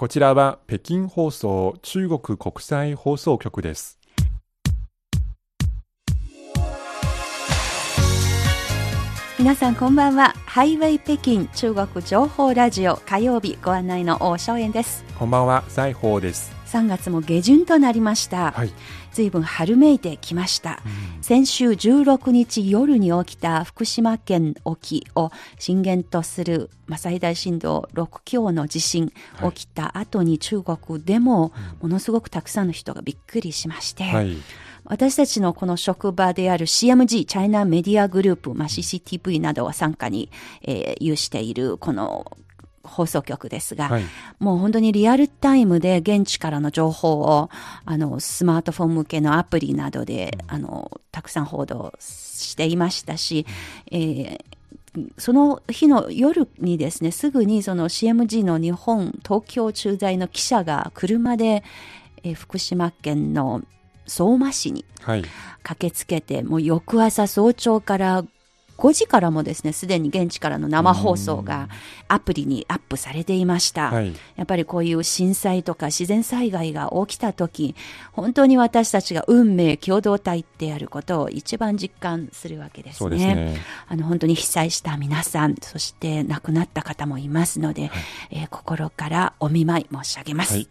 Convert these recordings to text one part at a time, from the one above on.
こちらは北京放送中国国際放送局です。皆さんこんばんは。ハイウェイ北京中国情報ラジオ火曜日ご案内の大正円です。こんばんは、財宝です。3月も下旬となりました。はい。随分春めいてきました、うん、先週16日夜に起きた福島県沖を震源とする、まあ、最大震度6強の地震起きた後に中国でもものすごくたくさんの人がびっくりしまして、はい、私たちのこの職場である CMG、チャイナメディアグループ、まあ、CCTV などを参加に、えー、有しているこの放送局ですが、はい、もう本当にリアルタイムで現地からの情報を、あの、スマートフォン向けのアプリなどで、あの、たくさん報道していましたし、えーその日の夜にですね、すぐにその CMG の日本東京駐在の記者が車で、え福島県の相馬市に駆けつけて、はい、もう翌朝早朝から5時からもですね、すでに現地からの生放送がアプリにアップされていました。はい、やっぱりこういう震災とか自然災害が起きた時、本当に私たちが運命共同体ってあることを一番実感するわけですね。すねあの本当に被災した皆さん、そして亡くなった方もいますので、はい、えー、心からお見舞い申し上げます。はい、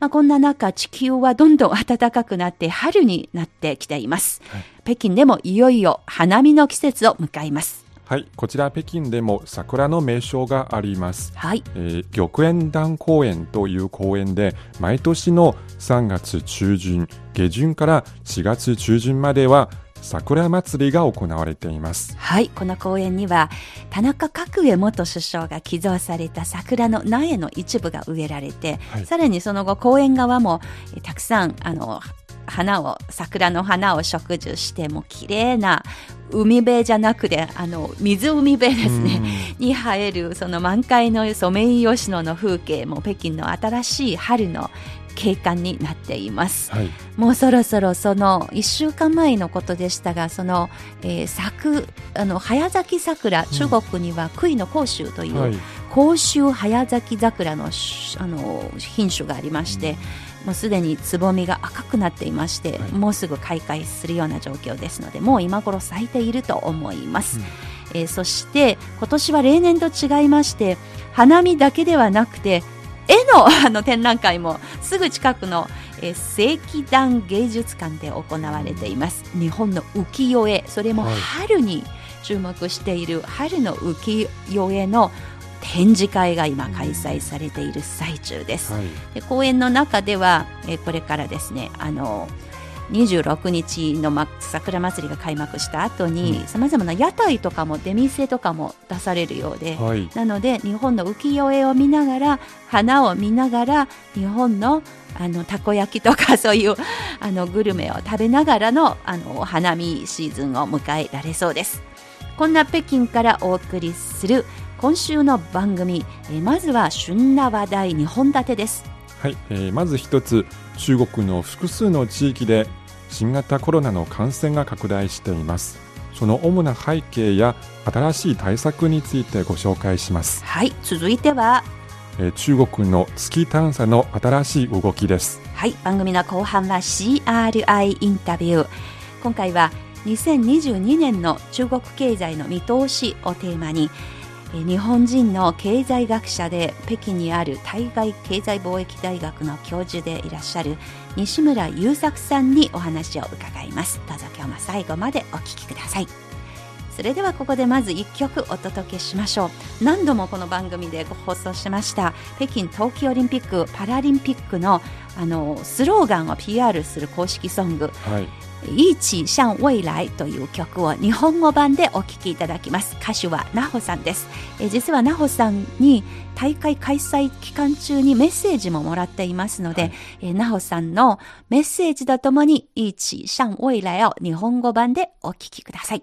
まあ、こんな中、地球はどんどん暖かくなって春になってきています。北京でもいよいよ花見の季節を迎えます。はい、こちら北京でも桜の名所があります。はい、えー、玉園団公園という公園で毎年の3月中旬、下旬から4月中旬までは桜祭りが行われていますはいこの公園には田中角栄元首相が寄贈された桜の苗の一部が植えられて、はい、さらにその後公園側もたくさんあの花を桜の花を植樹してもう綺麗な海辺じゃなくてあの水海辺ですね。に生えるその満開のソメイヨシノの風景も北京の新しい春の景観になっています、はい、もうそろそろその1週間前のことでしたがその、えー、咲くあの早咲き桜、中国には杭の甲州という、はい、甲州早咲き桜のあの品種がありまして、うんもうすでにつぼみが赤くなっていまして、はい、もうすぐ開花するような状況ですのでもう今頃咲いていると思います、うん、えー、そして今年は例年と違いまして花見だけではなくて絵の あの展覧会もすぐ近くの、えー、正規団芸術館で行われています。日本の浮世絵。それも春に注目している春の浮世絵の展示会が今開催されている最中です。はい、で公演の中では、えこれからですねあの26日の、ま、桜祭りが開幕した後にさまざまな屋台とかも出店とかも出されるようで、はい、なので日本の浮世絵を見ながら花を見ながら日本のあのたこ焼きとかそういう あのグルメを食べながらのあの花見シーズンを迎えられそうです。こんな北京からお送りする今週の番組、えー、まずは旬な話題2本立てです。はい、えー、まず一つ中国の複数の地域で新型コロナの感染が拡大しています。その主な背景や新しい対策についてご紹介します。はい続いてはえー、中国の月探査の新しい動きです。はい番組の後半は CRI インタビュー。今回は2022年の中国経済の見通しをテーマに日本人の経済学者で北京にある対外経済貿易大学の教授でいらっしゃる西村優作さんにお話を伺います。どうぞ今日も最後までお聞きください。それではここでまず1曲お届けしましょう。何度もこの番組でご放送しました北京冬季オリンピック・パラリンピックのあのスローガンを PR する公式ソング、はい。一起向未来という曲を日本語版でお聴きいただきます。歌手はなほさんです。え実はなほさんに大会開催期間中にメッセージももらっていますので、はい、えさんのメッセージとともに一起向未来を日本語版でお聴きください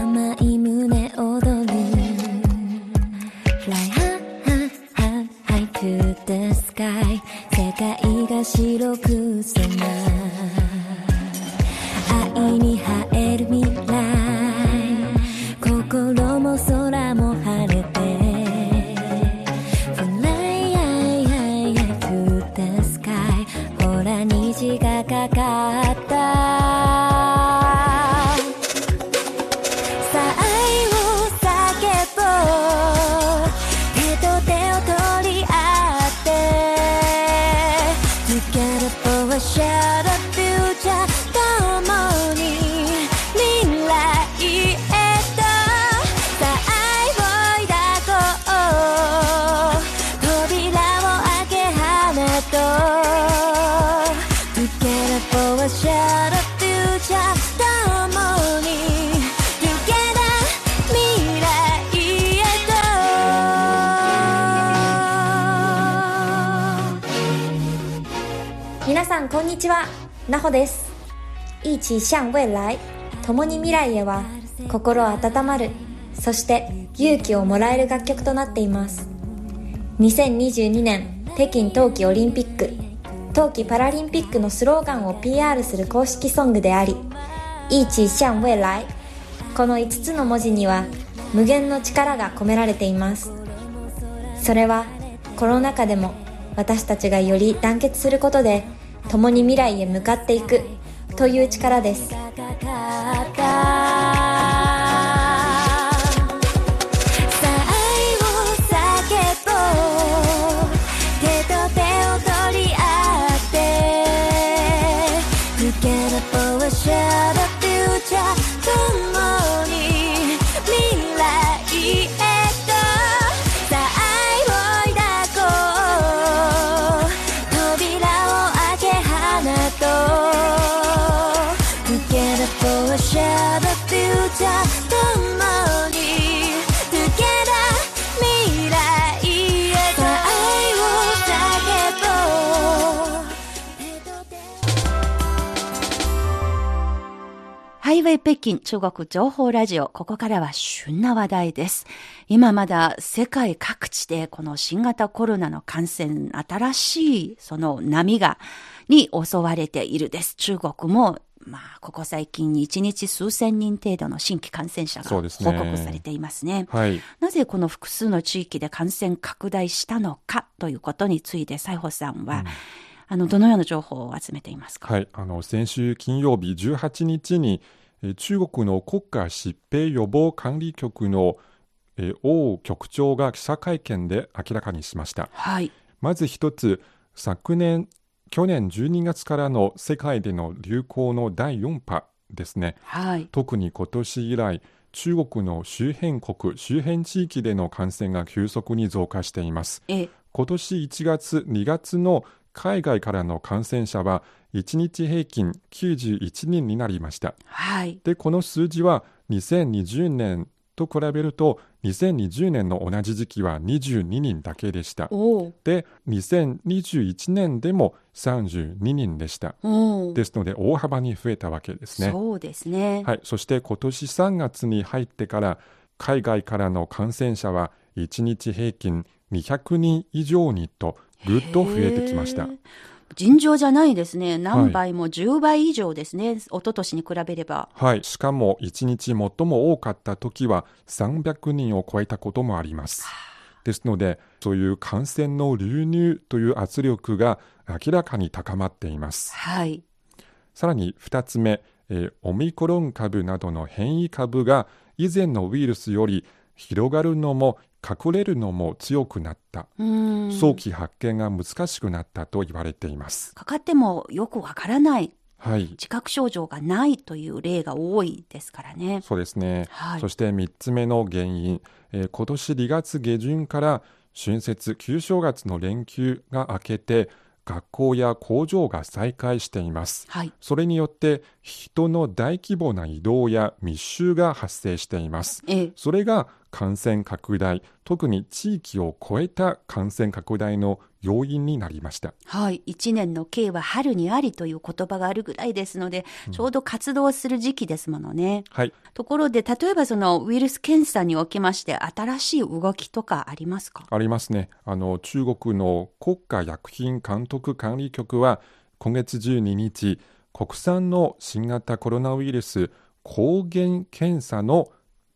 んこんにちは。なほです。一起向未来共に未来へは心温まるそして勇気をもらえる楽曲となっています。2022年北京冬季オリンピック冬季パラリンピックのスローガンを PR する公式ソングであり一起向未来この5つの文字には無限の力が込められています。それはコロナ禍でも私たちがより団結することで共に未来へ向かっていくという力です。北京中国情報ラジオ。ここからは旬な話題です。今まだ世界各地でこの新型コロナの感染、新しいその波が、に襲われているです。中国もまあ、ここ最近1日数千人程度の新規感染者が報告されていますね。すねはい、なぜこの複数の地域で感染拡大したのかということについて、西郷さんは、うんあの、どのような情報を集めていますか？はい。あの、先週金曜日18日に、中国の国家疾病予防管理局の王局長が記者会見で明らかにしました。はい、まず一つ、昨年、去年12月からの世界での流行の第4波ですね。はい、特に今年以来、中国の周辺国、周辺地域での感染が急速に増加しています。今年1月、2月の海外からの感染者は1日平均91人になりました。はい、でこの数字は2020年と比べると2020年の同じ時期は22人だけでした。で2021年でも32人でした。ですので大幅に増えたわけですね。そうですね、はい、そして今年3月に入ってから海外からの感染者は1日平均200人以上にとぐっと増えてきました。尋常じゃないですね。何倍も10倍以上ですね。はい、一昨年に比べれば。はい。しかも1日最も多かった時は300人を超えたこともあります。ですので、そういう感染の流入という圧力が明らかに高まっています。はい。さらに2つ目、えー、オミクロン株などの変異株が以前のウイルスより広がるのも隠れるのも強くなった。早期発見が難しくなったと言われています。かかってもよくわからない。はい、自覚症状がないという例が多いですからね。そうですね。はい、そして3つ目の原因、えー、今年2月下旬から春節、旧正月の連休が明けて、学校や工場が再開しています、はい、それによって人の大規模な移動や密集が発生しています、ええ、それが感染拡大特に地域を超えた感染拡大の要因になりました。はい。一年の計は春にありという言葉があるぐらいですので、ちょうど活動する時期ですものね。はい。ところで、例えばそのウイルス検査におきまして、新しい動きとかありますか？ありますね。あの、中国の国家薬品監督管理局は、今月12日、国産の新型コロナウイルス抗原検査の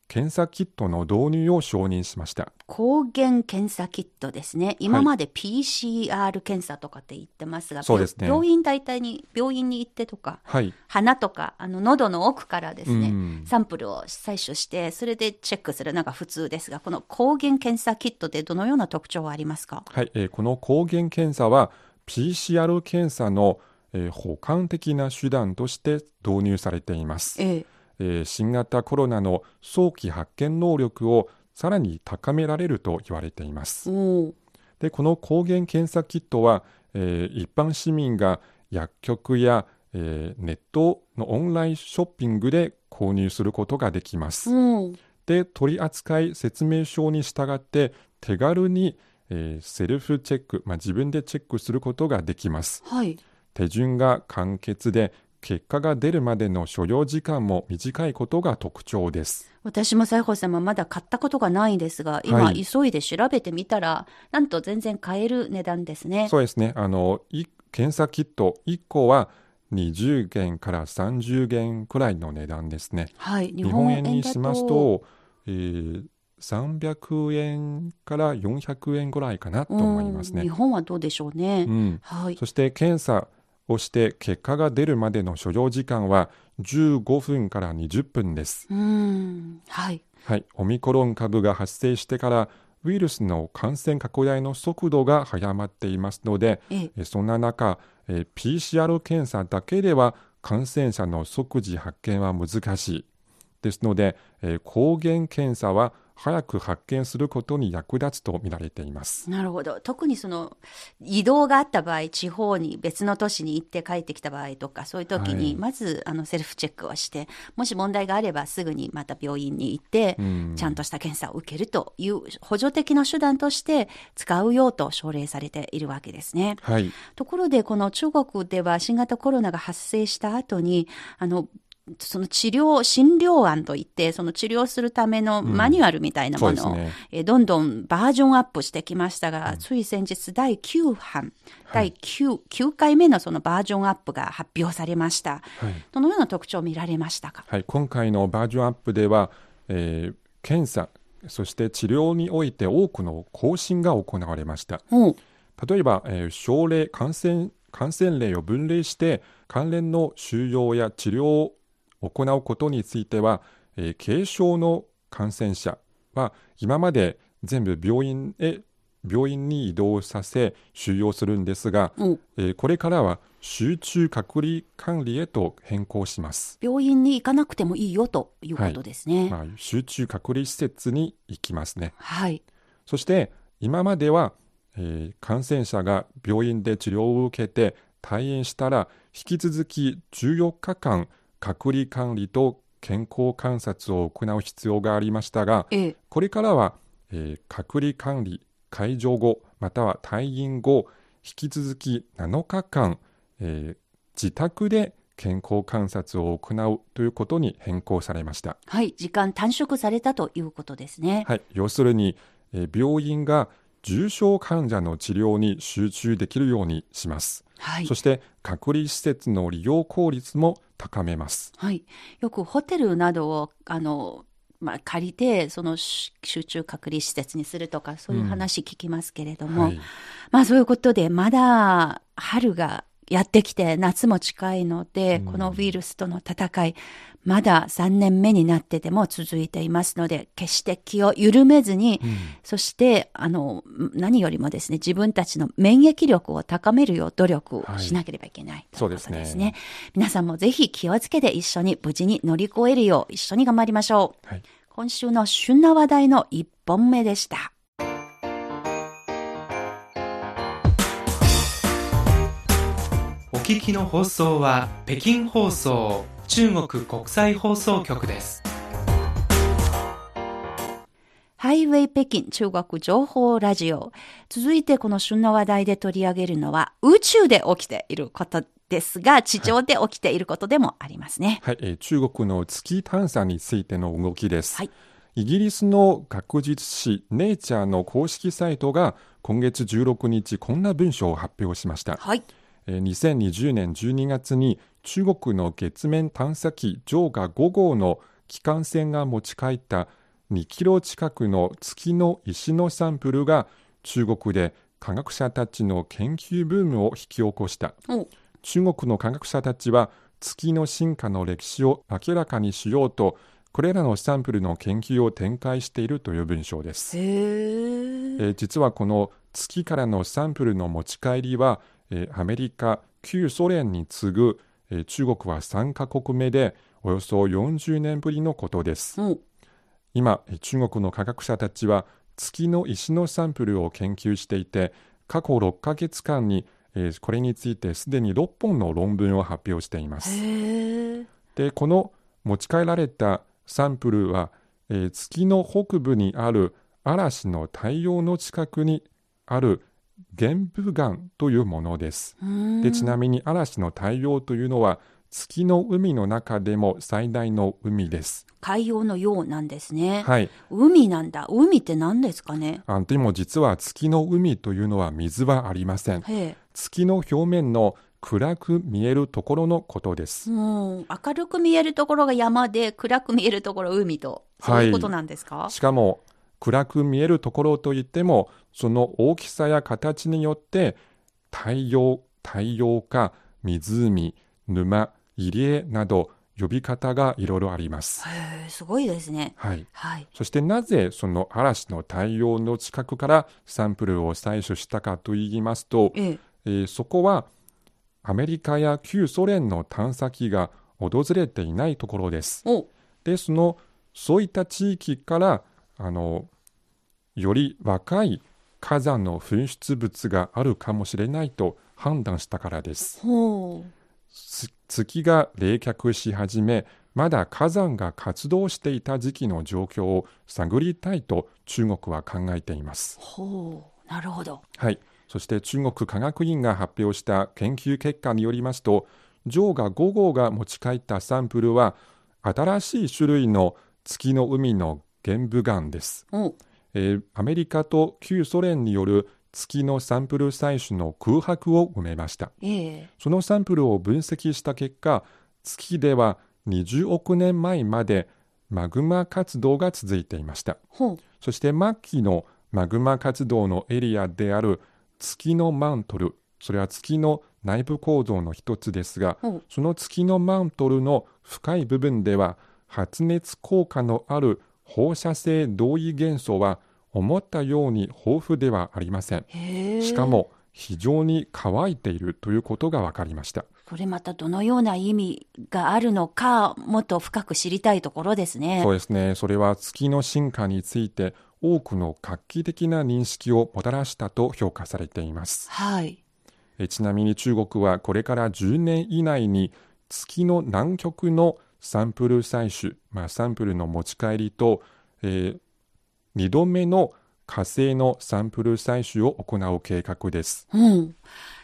検査キットの導入を承認しました。抗原検査キットですね。今まで PCR 検査とかって言ってますが、そうですね、病院大体に病院に行ってとか、はい、鼻とかあの喉の奥からですね、サンプルを採取してそれでチェックするのが普通ですがこの抗原検査キットでどのような特徴はありますか？はい、えー、この抗原検査は PCR 検査の、えー、補完的な手段として導入されています、えーえ。ー、新型コロナの早期発見能力をさらに高められると言われています。でこの抗原検査キットは、えー、一般市民が薬局や、えー、ネットのオンラインショッピングで購入することができます。で取扱説明書に従って手軽に、えー、セルフチェック、まあ、自分でチェックすることができます。はい手順が簡潔で結果が出るまでの所要時間も短いことが特徴です。私も西郷さんもまだ買ったことがないんですが、今、急いで調べてみたら、なんと全然買える値段ですね。そうですね。あの、検査キット1個は20元から30元くらいの値段ですね。はい。日本円にしますと、えー、300円から400円ぐらいかなと思いますね。日本はどうでしょうね。うん、はい。そして検査をして結果が出るまでの所要時間は15分から20分です。うん。はい。はい。オミクロン株が発生してからウイルスの感染拡大の速度が早まっていますので、ええ、そんな中、え PCR 検査だけでは感染者の即時発見は難しい。ですので、え抗原検査は早く発見することに役立つと見られています。なるほど。特にその移動があった場合、地方に別の都市に行って帰ってきた場合とか、そういう時に、まずあのセルフチェックをして、もし問題があればすぐにまた病院に行って、ちゃんとした検査を受けるという補助的な手段として使うようと奨励されているわけですね。はい、ところで、この中国では新型コロナが発生した後に、あの、その治療、診療案といって、その治療するためのマニュアルみたいなものを、うんね、えどんどんバージョンアップしてきましたが、うん、つい先日第9版、第 9,、はい、9回目のそのバージョンアップが発表されました。はい、どのような特徴を見られましたか、はい、今回のバージョンアップでは、えー、検査、そして治療において多くの更新が行われました。例えば、えー、症例、感染感染例を分類して関連の収容や治療行うことについては、えー、軽症の感染者は今まで全部病院へ病院に移動させ収容するんですが、うん、えー、これからは集中隔離管理へと変更します。病院に行かなくてもいいよということですね、はい。まあ、集中隔離施設に行きますね。はい。そして今までは、えー、感染者が病院で治療を受けて退院したら引き続き14日間隔離管理と健康観察を行う必要がありましたが、ええ、これからは、えー、隔離管理解除後または退院後引き続き7日間、えー、自宅で健康観察を行うということに変更されました。はい時間短縮されたということですね。はい要するに、えー、病院が重症患者の治療に集中できるようにしますはい、そして隔離施設の利用効率も高めます。はい、よくホテルなどをあのまあ、借りてその集中隔離施設にするとかそういう話聞きますけれども、うん。はい、まあそういうことでまだ春がやってきて夏も近いので、このウイルスとの戦い、まだ3年目になってても続いていますので、決して気を緩めずに、うん、そして、あの、何よりもですね、自分たちの免疫力を高めるよう努力をしなければいけない、はい、ということですね。皆さんもぜひ気をつけて一緒に無事に乗り越えるよう一緒に頑張りましょう。はい、今週の旬な話題の1本目でした。聞きの放送は北京放送中国国際放送局です。ハイウェイ北京中国情報ラジオ。続いてこの旬の話題で取り上げるのは宇宙で起きていることですが、地上で起きていることでもありますね。はい、はい、中国の月探査についての動きです。はい。イギリスの学術誌ネイチャーの公式サイトが今月16日こんな文章を発表しました。はい。2020年12月に中国の月面探査機ジョーガ5号の機関船が持ち帰った2キロ近くの月の石のサンプルが中国で科学者たちの研究ブームを引き起こした。中国の科学者たちは月の進化の歴史を明らかにしようとこれらのサンプルの研究を展開しているという文章です、えー、実はこの月からのサンプルの持ち帰りはえアメリカ、旧ソ連に次ぐ、え中国は3カ国目でおよそ40年ぶりのことです。うん、今、中国の科学者たちは月の石のサンプルを研究していて、過去6ヶ月間に、えこれについてすでに6本の論文を発表しています。で、この持ち帰られたサンプルは、え月の北部にある嵐の太陽の近くにある玄武岩というものです。でちなみに嵐の太陽というのは月の海の中でも最大の海です。海洋のようなんですね。はい。海なんだ。海って何ですかね？あでも実は月の海というのは水はありません。月の表面の暗く見えるところのことです。うん、明るく見えるところが山で暗く見えるところ海とそういうことなんですか、はい、しかも暗く見えるところといってもその大きさや形によって太陽太陽か湖沼入江など呼び方がいろいろあります。すごいですね。はい。はい。そしてなぜその嵐の太陽の近くからサンプルを採取したかと言いますと、えええー、そこはアメリカや旧ソ連の探査機が訪れていないところです。で、そのそういった地域からあのより若い火山の噴出物があるかもしれないと判断したからです。月が冷却し始め、まだ火山が活動していた時期の状況を探りたいと中国は考えています。なるほど。はい。そして中国科学院が発表した研究結果によりますと、ジョーが5号が持ち帰ったサンプルは、新しい種類の月の海の玄武岩です。えー、アメリカと旧ソ連による月のサンプル採取の空白を埋めました、えー、そのサンプルを分析した結果月では20億年前までマグマ活動が続いていました。そして末期のマグマ活動のエリアである月のマントルそれは月の内部構造の一つですがその月のマントルの深い部分では発熱効果のある放射性同位元素は思ったように豊富ではありません。しかも非常に乾いているということが分かりました。これまたどのような意味があるのかもっと深く知りたいところですね。そうですね。それは月の進化について多くの画期的な認識をもたらしたと評価されています。はい。えちなみに中国はこれから10年以内に月の南極のサンプル採取、まあ、サンプルの持ち帰りと、えー、2度目の火星のサンプル採取を行う計画です。うん、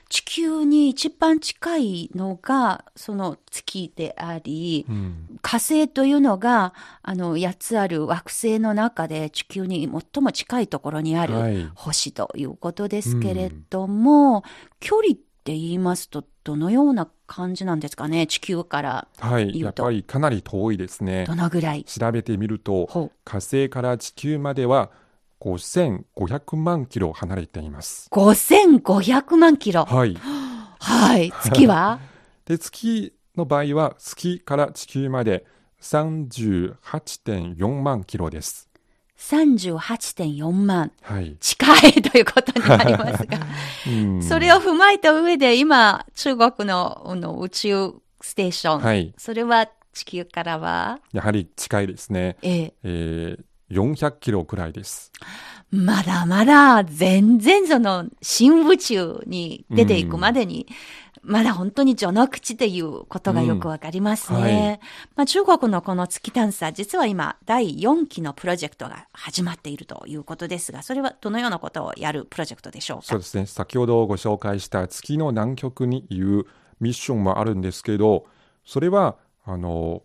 地球に一番近いのがその月であり、うん、火星というのがあの8つある惑星の中で地球に最も近いところにある星ということですけれども、はいうん、距離って言いますとどのような感じなんですかね？地球からはいやっぱりかなり遠いですね。どのぐらい？調べてみると火星から地球までは5500万キロ離れています。5500万キロ？はい。はい。月は？で月の場合は月から地球まで38.4万キロです38.4万、はい、近いということになりますが、それを踏まえた上で今中国のの宇宙ステーション、はい、それは地球からは？やはり近いですね、ええ。えー、400キロくらいです。まだまだ全然その新宇宙に出ていくまでに、まだ本当に序の口っていうことがよくわかりますね。うんはい、まあ、中国のこの月探査、実は今、第4期のプロジェクトが始まっているということですが、それはどのようなことをやるプロジェクトでしょうか？そうですね。先ほどご紹介した月の南極にいうミッションもあるんですけど、それは、あの、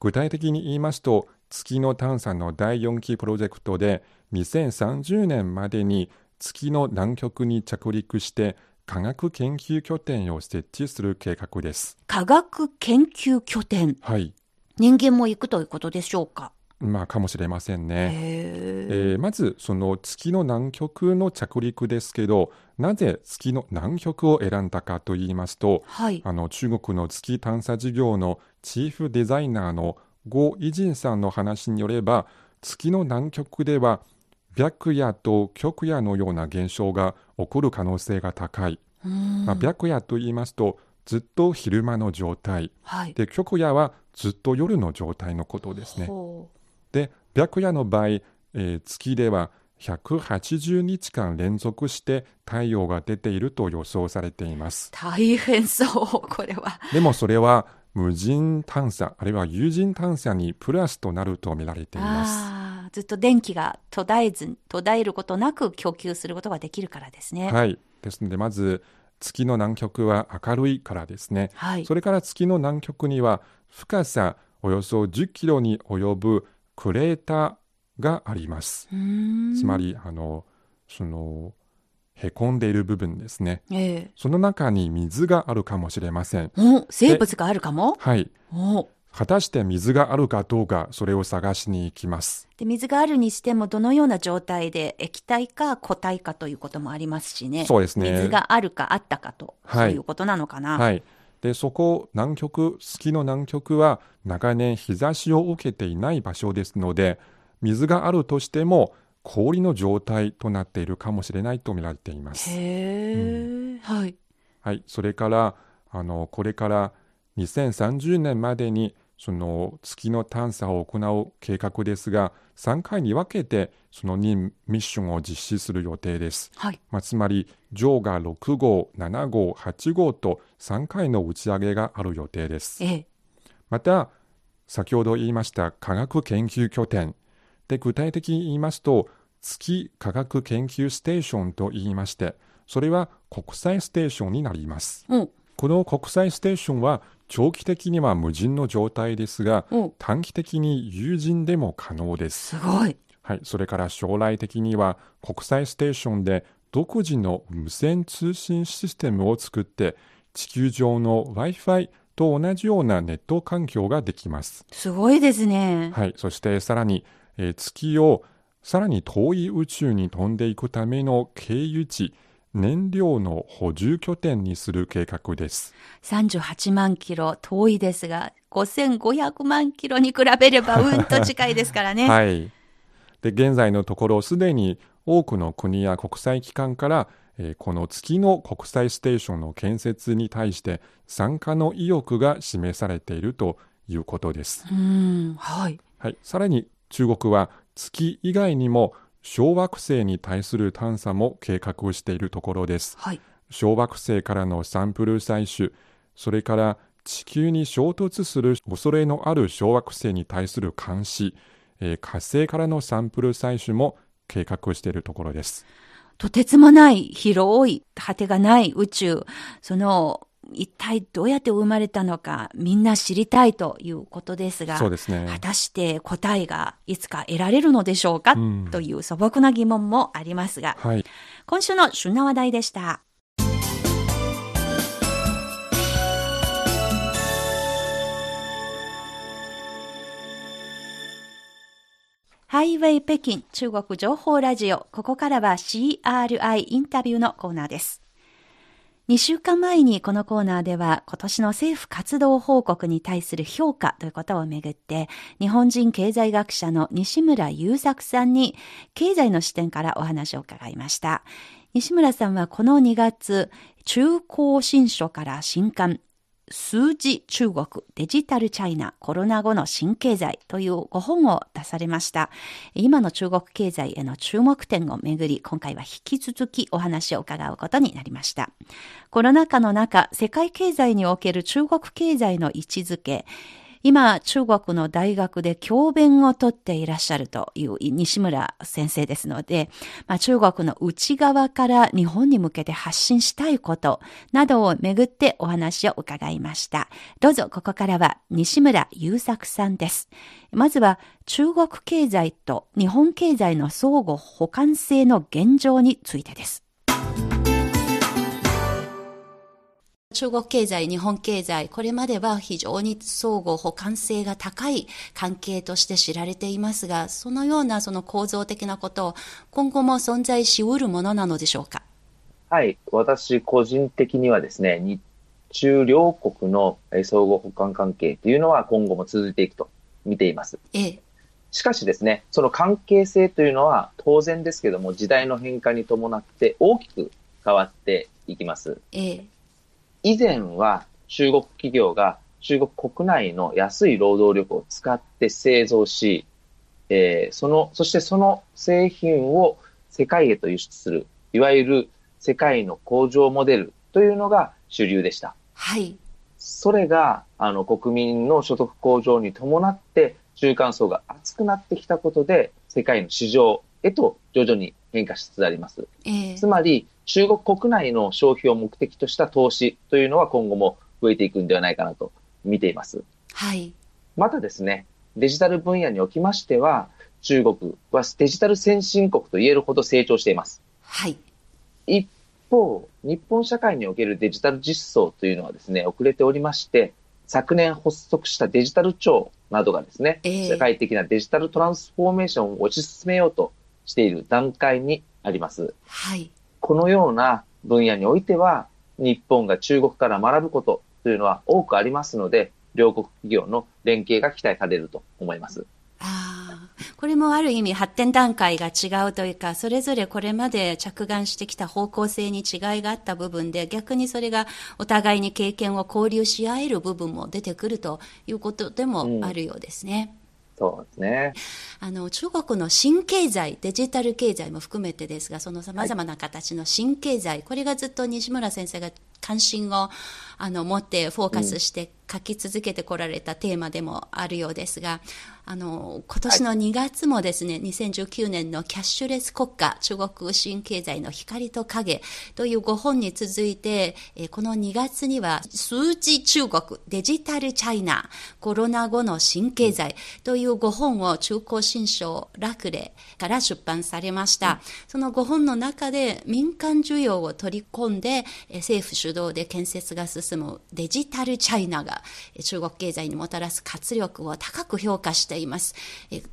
具体的に言いますと、月の探査の第4期プロジェクトで、2030年までに月の南極に着陸して科学研究拠点を設置する計画です。科学研究拠点はい。人間も行くということでしょうか？まあ、かもしれませんね。えー、まず、その月の南極の着陸ですけど、なぜ月の南極を選んだかと言いますと、はい、あの中国の月探査事業のチーフデザイナーのゴ・イジンさんの話によれば、月の南極では白夜と極夜のような現象が起こる可能性が高い。まあ、白夜と言いますとずっと昼間の状態、はい、で極夜はずっと夜の状態のことですね。で白夜の場合、えー、月では180日間連続して太陽が出ていると予想されています。大変そう、これは。でもそれは無人探査、あるいは有人探査にプラスとなると見られています。ずっと電気が途絶えず、途絶えることなく供給することができるからですね。はい。ですので、まず月の南極は明るいからですね。はい、それから月の南極には深さおよそ10キロに及ぶクレーターがあります。つまり、あの、その、へこんでいる部分ですね、えー、その中に水があるかもしれません。生物があるかも？はい。果たして水があるかどうか、それを探しに行きます。で水があるにしても、どのような状態で液体か固体かということもありますしね。そうですね。水があるかあったかと、はい、そういうことなのかな。はい。で、そこ、南極、月の南極は長年日差しを受けていない場所ですので、水があるとしても、氷の状態となっているかもしれないと見られています。へえ、うん、はい。はい。それから、あの、これから2030年までにその月の探査を行う計画ですが、3回に分けてその2ミッションを実施する予定です。はいまあ、つまり、ジョーが6号、7号、8号と3回の打ち上げがある予定です。ええ、また、先ほど言いました科学研究拠点で具体的に言いますと、月科学研究ステーションと言いまして、それは国際ステーションになります。うん、この国際ステーションは長期的には無人の状態ですが、短期的に有人でも可能です。すごい。はい、それから将来的には国際ステーションで独自の無線通信システムを作って地球上の Wi-Fi と同じようなネット環境ができます。すごいですね。はい、そしてさらに、えー、月をさらに遠い宇宙に飛んでいくための経由地、燃料の補充拠点にする計画です。38万キロ遠いですが、5500万キロに比べればうんと近いですからね。はい。で、現在のところすでに多くの国や国際機関から、えー、この月の国際ステーションの建設に対して参加の意欲が示されているということです。はい。はい。さらに中国は月以外にも小惑星に対する探査も計画しているところです。はい、小惑星からのサンプル採取、それから地球に衝突する恐れのある小惑星に対する監視、えー、火星からのサンプル採取も計画しているところです。とてつもない広い果てがない宇宙、その一体どうやって生まれたのかみんな知りたいということですが、そうですね、果たして答えがいつか得られるのでしょうか、うん、という素朴な疑問もありますが、はい、今週の旬な話題でした。ハイウェイ北京中国情報ラジオ。ここからは CRI インタビューのコーナーです。2週間前にこのコーナーでは今年の政府活動報告に対する評価ということをめぐって日本人経済学者の西村雄作さんに経済の視点からお話を伺いました。西村さんはこの2月中高新書から新刊数字中国デジタルチャイナコロナ後の新経済という5本を出されました。今の中国経済への注目点をめぐり、今回は引き続きお話を伺うことになりました。コロナ禍の中、世界経済における中国経済の位置づけ、今、中国の大学で教鞭をとっていらっしゃるという西村先生ですので、まあ、中国の内側から日本に向けて発信したいことなどをめぐってお話を伺いました。どうぞここからは西村優作さんです。まずは中国経済と日本経済の相互補完性の現状についてです。中国経済、日本経済、これまでは非常に相互補完性が高い関係として知られていますが、そのようなその構造的なことを今後も存在しうるものなのでしょうか？はい、私個人的にはですね、日中両国の相互補完関係というのは今後も続いていくと見ています。ええ。しかしですね、その関係性というのは当然ですけども、時代の変化に伴って大きく変わっていきます。ええ。以前は中国企業が中国国内の安い労働力を使って製造し、えー、その、そしてその製品を世界へと輸出する、いわゆる世界の工場モデルというのが主流でした。はい。それが、あの、国民の所得向上に伴って、中間層が厚くなってきたことで、世界の市場へと徐々に変化しつつあります。えー、つまり、中国国内の消費を目的とした投資というのは今後も増えていくんではないかなと見ています。はい。またですね、デジタル分野におきましては、中国はデジタル先進国と言えるほど成長しています。はい。一方、日本社会におけるデジタル実装というのはですね、遅れておりまして、昨年発足したデジタル庁などがですね、えー、世界的なデジタルトランスフォーメーションを推し進めようとしている段階にあります。はい。このような分野においては、日本が中国から学ぶことというのは多くありますので、両国企業の連携が期待されると思います。あこれもある意味発展段階が違うというか、それぞれこれまで着眼してきた方向性に違いがあった部分で、逆にそれがお互いに経験を交流し合える部分も出てくるということでもあるようですね。うんそうですね。あの、中国の新経済、デジタル経済も含めてですが、その様々な形の新経済、はい、これがずっと西村先生が関心をあの持ってフォーカスして書き続けてこられたテーマでもあるようですが、あの、今年の2月もですね、はい、2019年のキャッシュレス国家、中国新経済の光と影という5本に続いて、この2月には、数字中国、デジタルチャイナ、コロナ後の新経済という5本を中高新書楽レから出版されました。うん、その5本の中で民間需要を取り込んで、政府主導で建設が進むデジタルチャイナが中国経済にもたらす活力を高く評価してています。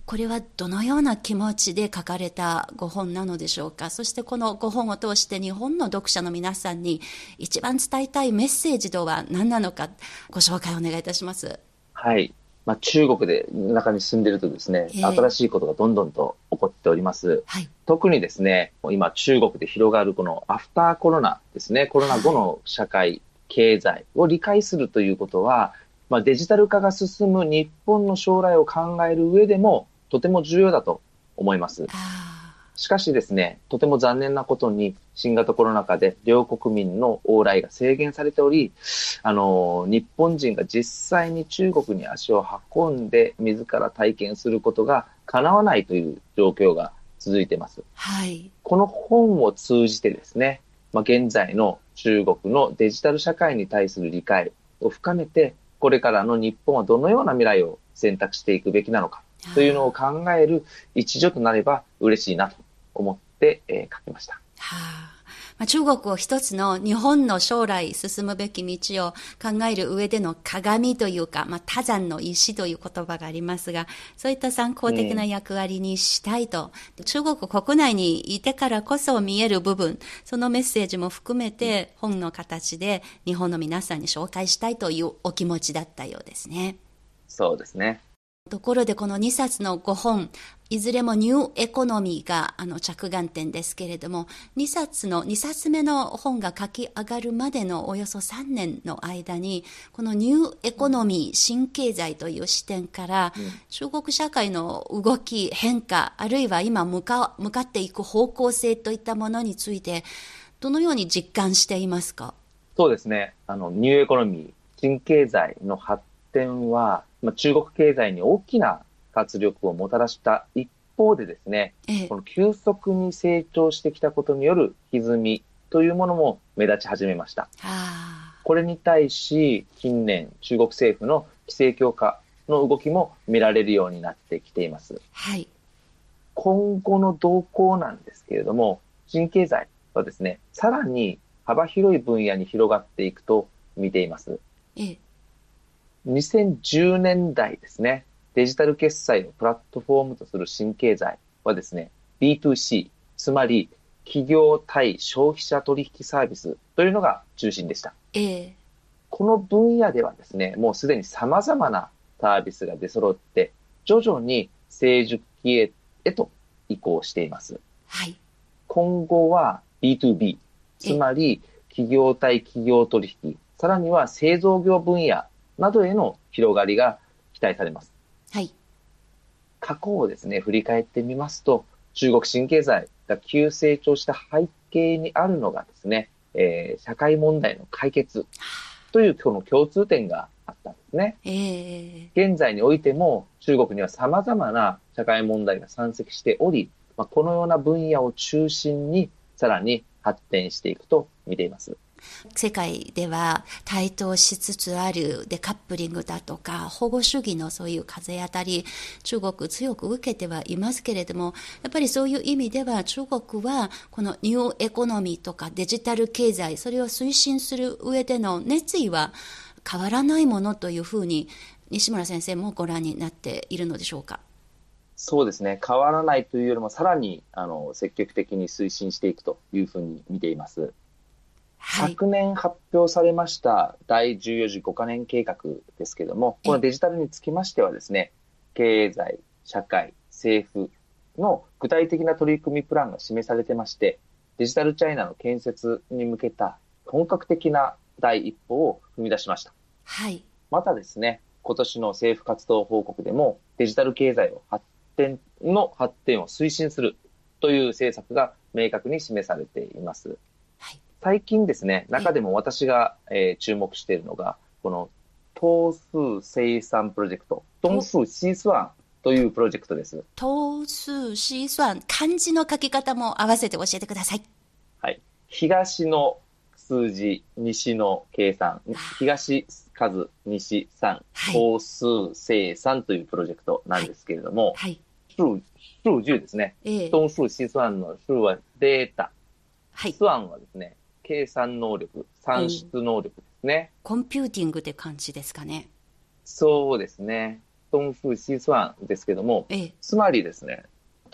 これはどのような気持ちで書かれたご本なのでしょうか？そしてこのご本を通して日本の読者の皆さんに一番伝えたいメッセージとは何なのか、ご紹介お願いいたします。はい。まあ、中国で中に住んでるとですね、えー、新しいことがどんどんと起こっております。はい、特にですね、今中国で広がるこのアフターコロナですね、コロナ後の社会、はい、経済を理解するということは、まあ、デジタル化が進む日本の将来を考える上でも、とても重要だと思います。しかしですね、とても残念なことに、新型コロナ禍で両国民の往来が制限されており、あの、日本人が実際に中国に足を運んで、自ら体験することが叶わないという状況が続いています。はい。この本を通じてですね、まあ、現在の中国のデジタル社会に対する理解を深めて、これからの日本はどのような未来を選択していくべきなのかというのを考える一助となれば嬉しいなと思って、えー、書きました。はあまあ、中国を一つの日本の将来進むべき道を考える上での鏡というか、まあ、多山の石という言葉がありますが、そういった参考的な役割にしたいと、うん、中国国内にいてからこそ見える部分、そのメッセージも含めて本の形で日本の皆さんに紹介したいというお気持ちだったようですね。そうですね。ところでこの2冊のご本、いずれもニューエコノミーがあの着眼点ですけれども、2冊の、2冊目の本が書き上がるまでのおよそ3年の間に、このニューエコノミー、新経済という視点から、中国社会の動き、変化、あるいは今向か向かっていく方向性といったものについて、どのように実感していますか？そうですね。あの、ニューエコノミー、新経済の発展は、まあ、中国経済に大きな活力をもたらした一方でですね、ええ、この急速に成長してきたことによる歪みというものも目立ち始めました。これに対し、近年、中国政府の規制強化の動きも見られるようになってきています。はい、今後の動向なんですけれども、新経済はですね、さらに幅広い分野に広がっていくと見ています。ええ2010年代ですね、デジタル決済をプラットフォームとする新経済はですね、B2C、つまり企業対消費者取引サービスというのが中心でした。ええ、この分野ではですね、もうすでに様々なサービスが出揃って、徐々に成熟期へへと移行しています。はい。今後は B2B、つまり企業対企業取引、さらには製造業分野などへの広がりが期待されます。はい。過去をですね、振り返ってみますと、中国新経済が急成長した背景にあるのがですね、えー、社会問題の解決というこの共通点があったんですね。えー、現在においても中国には様々な社会問題が山積しており、まあ、このような分野を中心にさらに発展していくと見ています。世界では台頭しつつあるデカップリングだとか保護主義のそういう風当たり中国強く受けてはいますけれどもやっぱりそういう意味では中国はこのニューエコノミーとかデジタル経済それを推進する上での熱意は変わらないものというふうに西村先生もご覧になっているのでしょうか？そうですね、変わらないというよりも、さらにあの積極的に推進していくというふうに見ています。はい、昨年発表されました第14次5カ年計画ですけれども、このデジタルにつきましてはですね、経済、社会、政府の具体的な取り組みプランが示されてまして、デジタルチャイナの建設に向けた本格的な第一歩を踏み出しました。はい。またですね、今年の政府活動報告でもデジタル経済を発展の発展を推進するという政策が明確に示されています。はい、最近ですね、中でも私が、えー、注目しているのが、この、等数生産プロジェクト、等数シスワンというプロジェクトです。等数シスワン、漢字の書き方も合わせて教えてください。はい。東の数字、西の計算、東数、西3、等数生産というプロジェクトなんですけれども、はい。数、数字ですね。ええ。等数試算の数はデータ。はい。算はですね、計算能力、算出能力ですね。コンピューティングって感じですかね。そうですね。等数試算ですけども、ええ、つまりですね、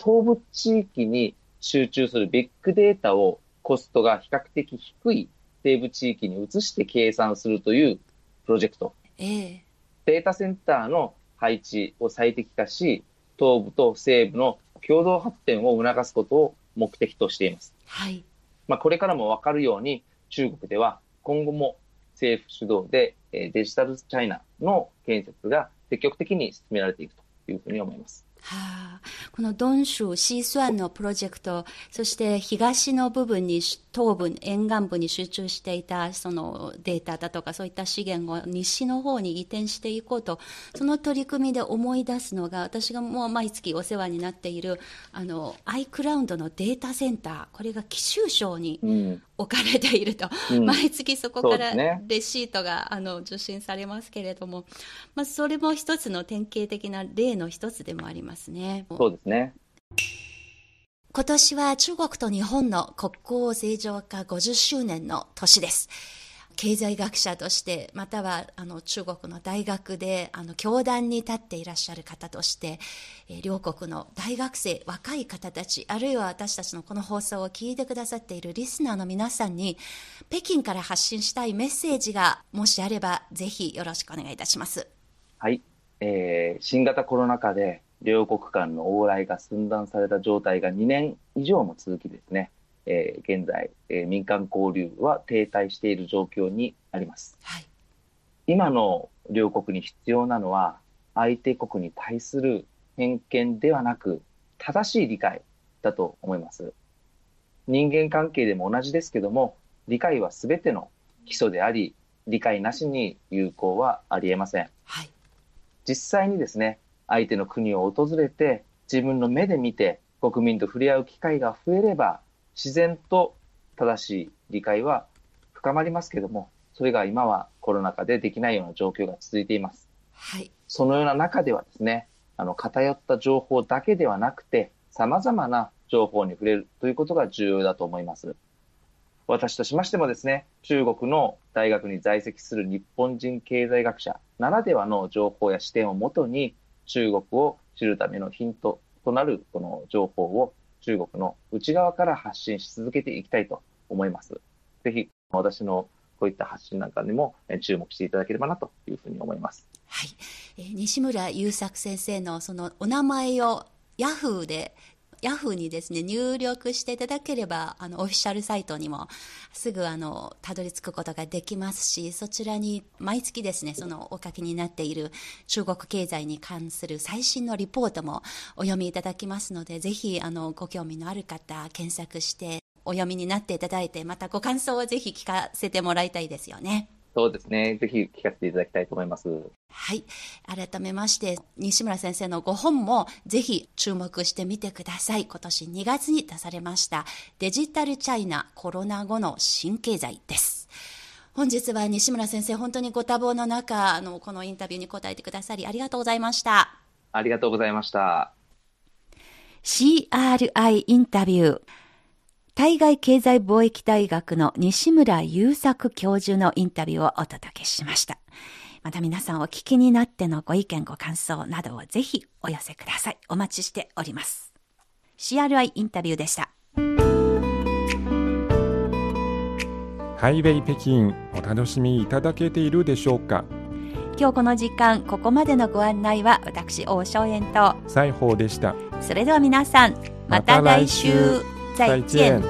東部地域に集中するビッグデータをコストが比較的低い西部地域に移して計算するというプロジェクト。ええ、データセンターの配置を最適化し、東部と西部の共同発展を促すことを目的としています。はい。まあ、これからもわかるように、中国では今後も政府主導でデジタルチャイナの建設が積極的に進められていくというふうに思います。はあ、このドンシュ、シースワンのプロジェクト、そして東の部分に、東部、沿岸部に集中していたそのデータだとかそういった資源を西の方に移転していこうと、その取り組みで思い出すのが、私がもう毎月お世話になっている、あの、iCloud のデータセンター、これが紀州省に置かれていると、うん、毎月そこからレシートが、あの受信されますけれども、まあ、それも一つの典型的な例の一つでもありますね。そうですね。今年は中国と日本の国交正常化50周年の年です。経済学者として、またはあの中国の大学であの教壇に立っていらっしゃる方として、えー、両国の大学生、若い方たち、あるいは私たちのこの放送を聞いてくださっているリスナーの皆さんに、北京から発信したいメッセージがもしあれば、ぜひよろしくお願いいたします。はい。えー、新型コロナ禍で両国間の往来が寸断された状態が2年以上も続きですね、えー、現在、えー、民間交流は停滞している状況にあります。はい、今の両国に必要なのは、相手国に対する偏見ではなく、正しい理解だと思います。人間関係でも同じですけども、理解は全ての基礎であり、理解なしに有効はありえません。はい、実際にですね、相手の国を訪れて、自分の目で見て国民と触れ合う機会が増えれば、自然と正しい理解は深まりますけども、それが今はコロナ禍でできないような状況が続いています。はい。そのような中ではですね、あの、偏った情報だけではなくて、様々な情報に触れるということが重要だと思います。私としましてもですね、中国の大学に在籍する日本人経済学者ならではの情報や視点をもとに、中国を知るためのヒントとなるこの情報を中国の内側から発信し続けていきたいと思います。ぜひ、私のこういった発信なんかにも注目していただければなというふうに思います。はい。えー、西村優作先生のそのお名前をヤフーでヤフーにですね、入力していただければ、あの、オフィシャルサイトにもすぐあの、たどり着くことができますし、そちらに毎月ですね、そのお書きになっている中国経済に関する最新のリポートもお読みいただきますので、ぜひ、あの、ご興味のある方、検索してお読みになっていただいて、またご感想をぜひ聞かせてもらいたいですよね。そうですね。ぜひ聞かせていただきたいと思います。はい。改めまして、西村先生のご本もぜひ注目してみてください。今年2月に出されましたデジタルチャイナコロナ後の新経済です。本日は西村先生、本当にご多忙の中、あの、このインタビューに答えてくださりありがとうございました。ありがとうございました。CRI インタビュー。対外経済貿易大学の西村優作教授のインタビューをお届けしました。また皆さんお聞きになってのご意見ご感想などをぜひお寄せください。お待ちしております。CRI インタビューでした。ハイウェイ北京お楽しみいただけているでしょうか？今日この時間ここまでのご案内は私王正円と西宝でしたそれでは皆さんまた来週再见